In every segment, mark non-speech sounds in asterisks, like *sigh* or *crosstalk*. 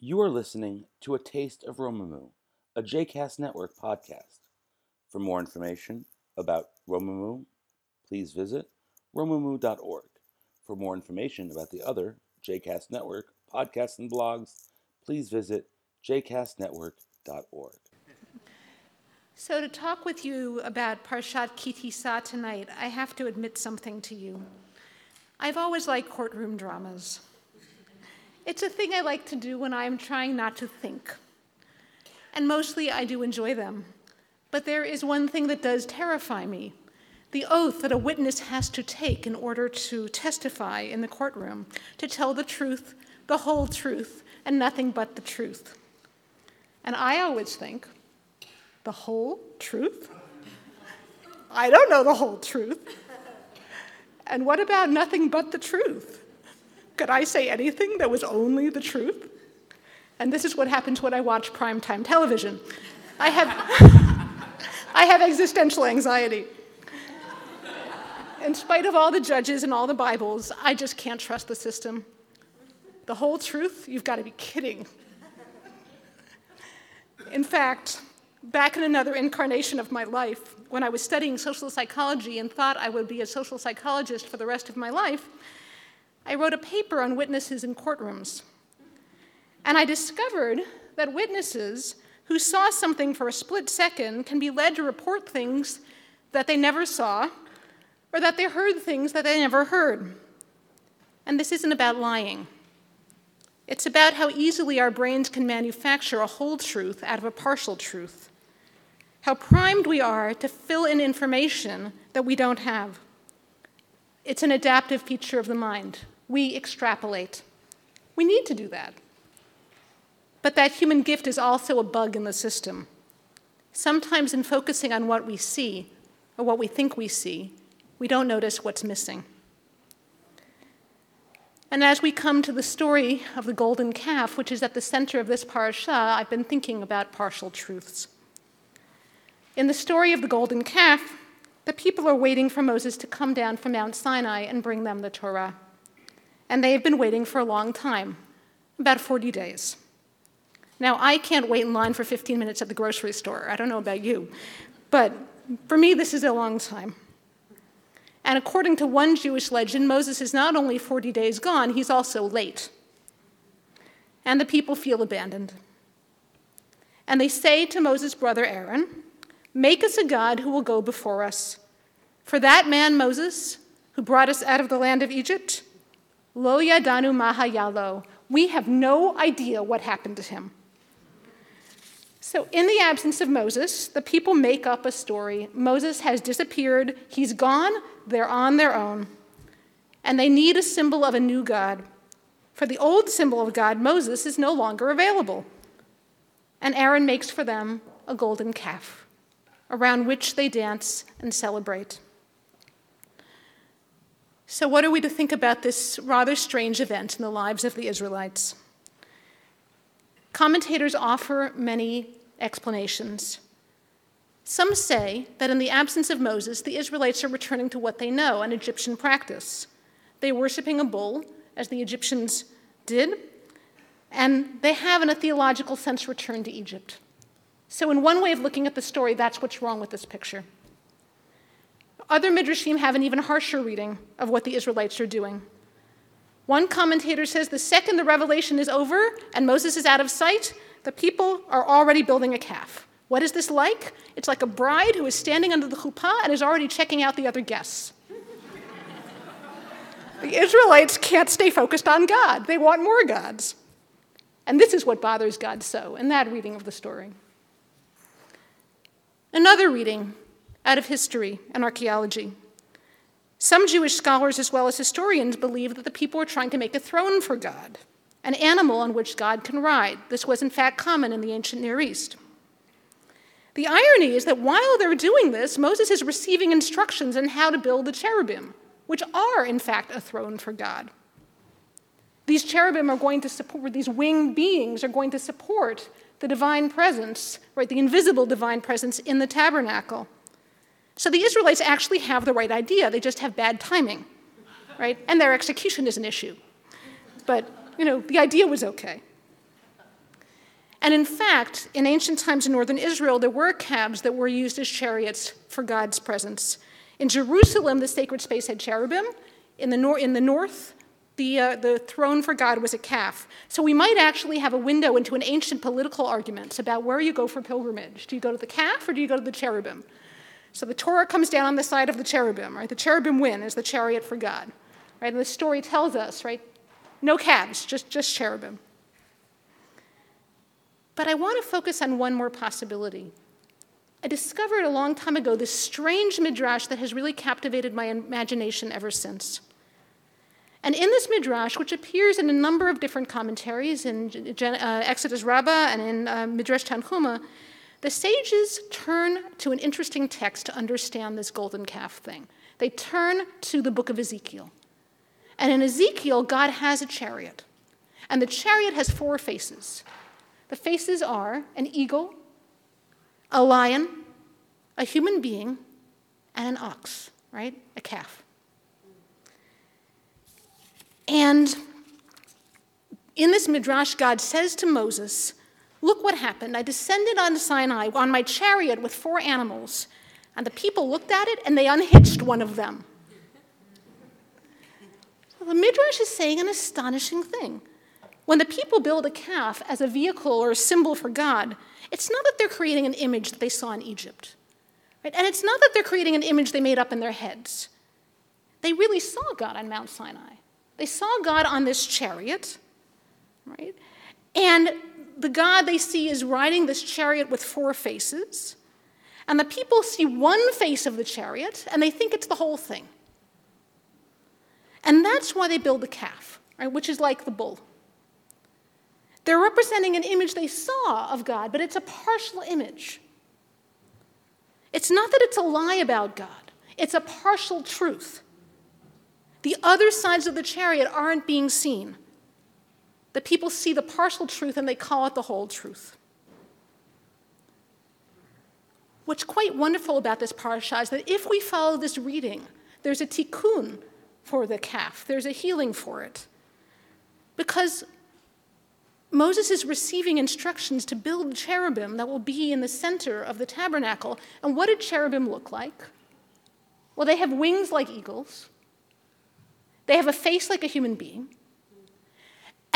You are listening to A Taste of Romemu, a JCast Network podcast. For more information about Romemu, please visit romemu.org. For more information about the other JCast Network podcasts and blogs, please visit jcastnetwork.org. So, to talk with you about Parshat Ki Tisa tonight, I have to admit something to you. I've always liked courtroom dramas. It's a thing I like to do when I'm trying not to think. And mostly I do enjoy them. But there is one thing that does terrify me the oath that a witness has to take in order to testify in the courtroom, to tell the truth, the whole truth, and nothing but the truth. And I always think, the whole truth? I don't know the whole truth. And what about nothing but the truth? Could I say anything that was only the truth? And this is what happens when I watch primetime television. I have, *laughs* I have existential anxiety. In spite of all the judges and all the Bibles, I just can't trust the system. The whole truth? You've got to be kidding. In fact, back in another incarnation of my life, when I was studying social psychology and thought I would be a social psychologist for the rest of my life, I wrote a paper on witnesses in courtrooms. And I discovered that witnesses who saw something for a split second can be led to report things that they never saw or that they heard things that they never heard. And this isn't about lying. It's about how easily our brains can manufacture a whole truth out of a partial truth. How primed we are to fill in information that we don't have. It's an adaptive feature of the mind we extrapolate. We need to do that. But that human gift is also a bug in the system. Sometimes, in focusing on what we see, or what we think we see, we don't notice what's missing. And as we come to the story of the golden calf, which is at the center of this parasha, I've been thinking about partial truths. In the story of the golden calf, the people are waiting for Moses to come down from Mount Sinai and bring them the Torah and they've been waiting for a long time about 40 days. Now, I can't wait in line for 15 minutes at the grocery store. I don't know about you. But for me, this is a long time. And according to one Jewish legend, Moses is not only 40 days gone, he's also late. And the people feel abandoned. And they say to Moses' brother Aaron, Make us a God who will go before us. For that man, Moses, who brought us out of the land of Egypt, Lo yadanu mahayalo. We have no idea what happened to him. So, in the absence of Moses, the people make up a story. Moses has disappeared, he's gone, they're on their own. And they need a symbol of a new God. For the old symbol of God, Moses, is no longer available. And Aaron makes for them a golden calf, around which they dance and celebrate. So, what are we to think about this rather strange event in the lives of the Israelites? Commentators offer many explanations. Some say that in the absence of Moses, the Israelites are returning to what they know, an Egyptian practice. They're worshiping a bull, as the Egyptians did, and they have, in a theological sense, returned to Egypt. So, in one way of looking at the story, that's what's wrong with this picture. Other midrashim have an even harsher reading of what the Israelites are doing. One commentator says the second the revelation is over and Moses is out of sight, the people are already building a calf. What is this like? It's like a bride who is standing under the chuppah and is already checking out the other guests. the Israelites can't stay focused on God, they want more gods. And this is what bothers God so in that reading of the story. Another reading out of history and archaeology. Some Jewish scholars, as well as historians, believe that the people were trying to make a throne for God, an animal on which God can ride. This was, in fact, common in the ancient Near East. The irony is that while they're doing this, Moses is receiving instructions on how to build the cherubim, which are, in fact, a throne for God. These cherubim are going to support, these winged beings are going to support the divine presence, right, the invisible divine presence in the tabernacle. So the Israelites actually have the right idea, they just have bad timing, right? And their execution is an issue. But, you know, the idea was okay. And in fact, in ancient times in northern Israel, there were calves that were used as chariots for God's presence. In Jerusalem, the sacred space had cherubim. In the, nor- in the north, the, uh, the throne for God was a calf. So we might actually have a window into an ancient political argument about where you go for pilgrimage. Do you go to the calf or do you go to the cherubim? So the Torah comes down on the side of the cherubim, right? The cherubim win as the chariot for God, right? And the story tells us, right? No calves, just, just cherubim. But I want to focus on one more possibility. I discovered a long time ago this strange midrash that has really captivated my imagination ever since. And in this midrash, which appears in a number of different commentaries in uh, Exodus Rabbah and in uh, Midrash Tanhuma, the sages turn to an interesting text to understand this golden calf thing. They turn to the book of Ezekiel. And in Ezekiel, God has a chariot. And the chariot has four faces. The faces are an eagle, a lion, a human being, and an ox, right? A calf. And in this midrash, God says to Moses, Look what happened. I descended on Sinai on my chariot with four animals, and the people looked at it and they unhitched one of them. The midrash is saying an astonishing thing. When the people build a calf as a vehicle or a symbol for God, it's not that they're creating an image that they saw in Egypt. Right? And it's not that they're creating an image they made up in their heads. They really saw God on Mount Sinai. They saw God on this chariot, right? And the God they see is riding this chariot with four faces. And the people see one face of the chariot and they think it's the whole thing. And that's why they build the calf, right, which is like the bull. They're representing an image they saw of God, but it's a partial image. It's not that it's a lie about God, it's a partial truth. The other sides of the chariot aren't being seen. The people see the partial truth and they call it the whole truth. What's quite wonderful about this parasha is that if we follow this reading, there's a tikkun for the calf, there's a healing for it. Because Moses is receiving instructions to build cherubim that will be in the center of the tabernacle. And what did cherubim look like? Well, they have wings like eagles, they have a face like a human being.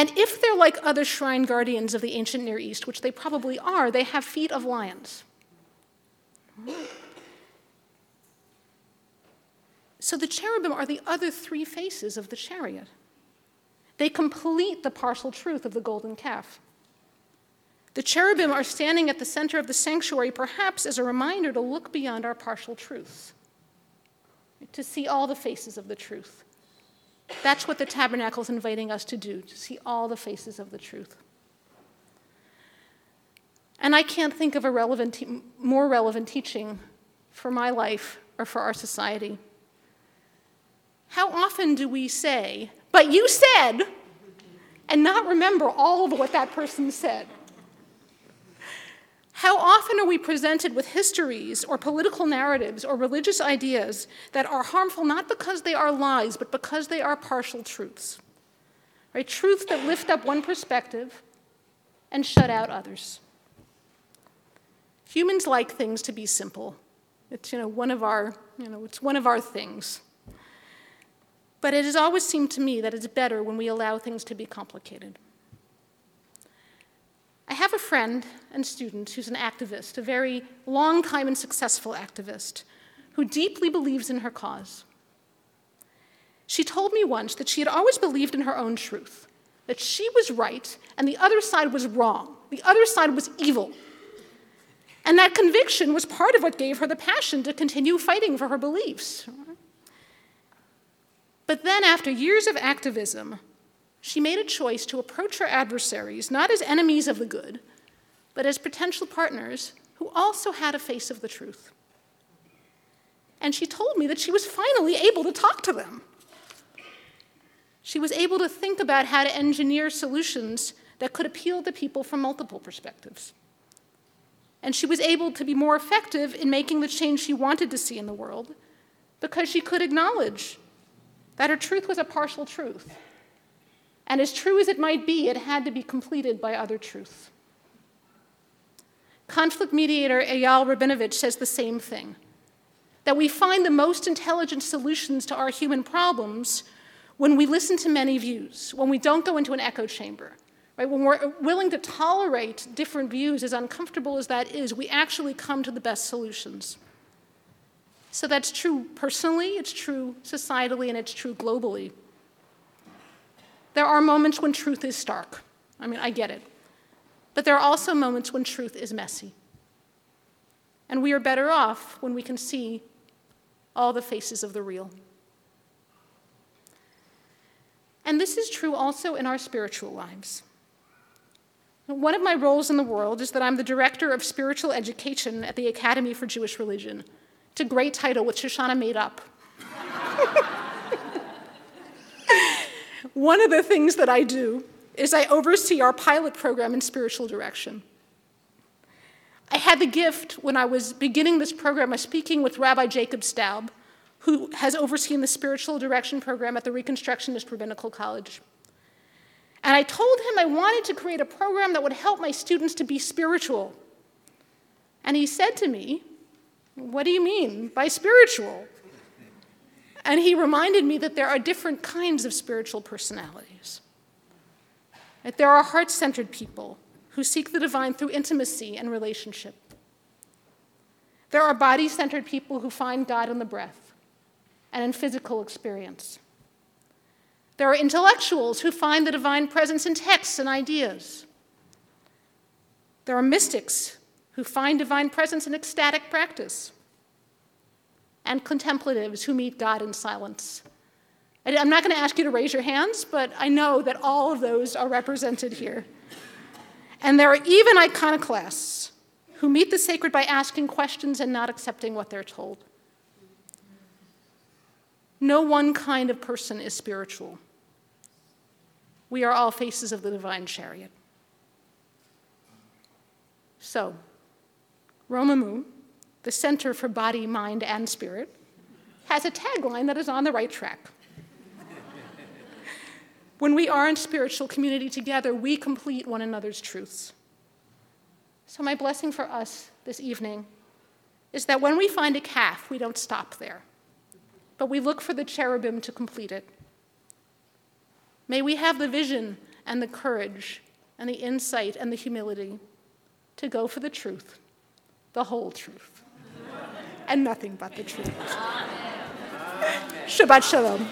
And if they're like other shrine guardians of the ancient Near East, which they probably are, they have feet of lions. So the cherubim are the other three faces of the chariot. They complete the partial truth of the golden calf. The cherubim are standing at the center of the sanctuary, perhaps as a reminder to look beyond our partial truths, to see all the faces of the truth. That's what the tabernacle is inviting us to do, to see all the faces of the truth. And I can't think of a relevant te- more relevant teaching for my life or for our society. How often do we say, but you said, and not remember all of what that person said. How often are we presented with histories or political narratives or religious ideas that are harmful not because they are lies, but because they are partial truths? Right? Truths that lift up one perspective and shut out others. Humans like things to be simple. It's you know, one of our, you know, it's one of our things. But it has always seemed to me that it's better when we allow things to be complicated. I have a friend and student who's an activist, a very long time and successful activist, who deeply believes in her cause. She told me once that she had always believed in her own truth, that she was right and the other side was wrong, the other side was evil. And that conviction was part of what gave her the passion to continue fighting for her beliefs. But then, after years of activism, she made a choice to approach her adversaries not as enemies of the good, but as potential partners who also had a face of the truth. And she told me that she was finally able to talk to them. She was able to think about how to engineer solutions that could appeal to people from multiple perspectives. And she was able to be more effective in making the change she wanted to see in the world because she could acknowledge that her truth was a partial truth. And as true as it might be, it had to be completed by other truths. Conflict mediator Eyal Rabinovich says the same thing that we find the most intelligent solutions to our human problems when we listen to many views, when we don't go into an echo chamber, right? when we're willing to tolerate different views, as uncomfortable as that is, we actually come to the best solutions. So that's true personally, it's true societally, and it's true globally. There are moments when truth is stark. I mean, I get it. But there are also moments when truth is messy. And we are better off when we can see all the faces of the real. And this is true also in our spiritual lives. One of my roles in the world is that I'm the director of spiritual education at the Academy for Jewish Religion. It's a great title, which Shoshana made up. *laughs* One of the things that I do is I oversee our pilot program in spiritual direction. I had the gift when I was beginning this program of speaking with Rabbi Jacob Staub, who has overseen the spiritual direction program at the Reconstructionist Rabbinical College. And I told him I wanted to create a program that would help my students to be spiritual. And he said to me, What do you mean by spiritual? And he reminded me that there are different kinds of spiritual personalities. That there are heart centered people who seek the divine through intimacy and relationship. There are body centered people who find God in the breath and in physical experience. There are intellectuals who find the divine presence in texts and ideas. There are mystics who find divine presence in ecstatic practice and contemplatives who meet God in silence. I'm not going to ask you to raise your hands, but I know that all of those are represented here. And there are even iconoclasts who meet the sacred by asking questions and not accepting what they're told. No one kind of person is spiritual. We are all faces of the divine chariot. So, Romemu the Center for Body, Mind, and Spirit, has a tagline that is on the right track. when we are in spiritual community together, we complete one another's truths. So, my blessing for us this evening is that when we find a calf, we don't stop there, but we look for the cherubim to complete it. May we have the vision and the courage and the insight and the humility to go for the truth, the whole truth and nothing but the truth. Shabbat Shalom.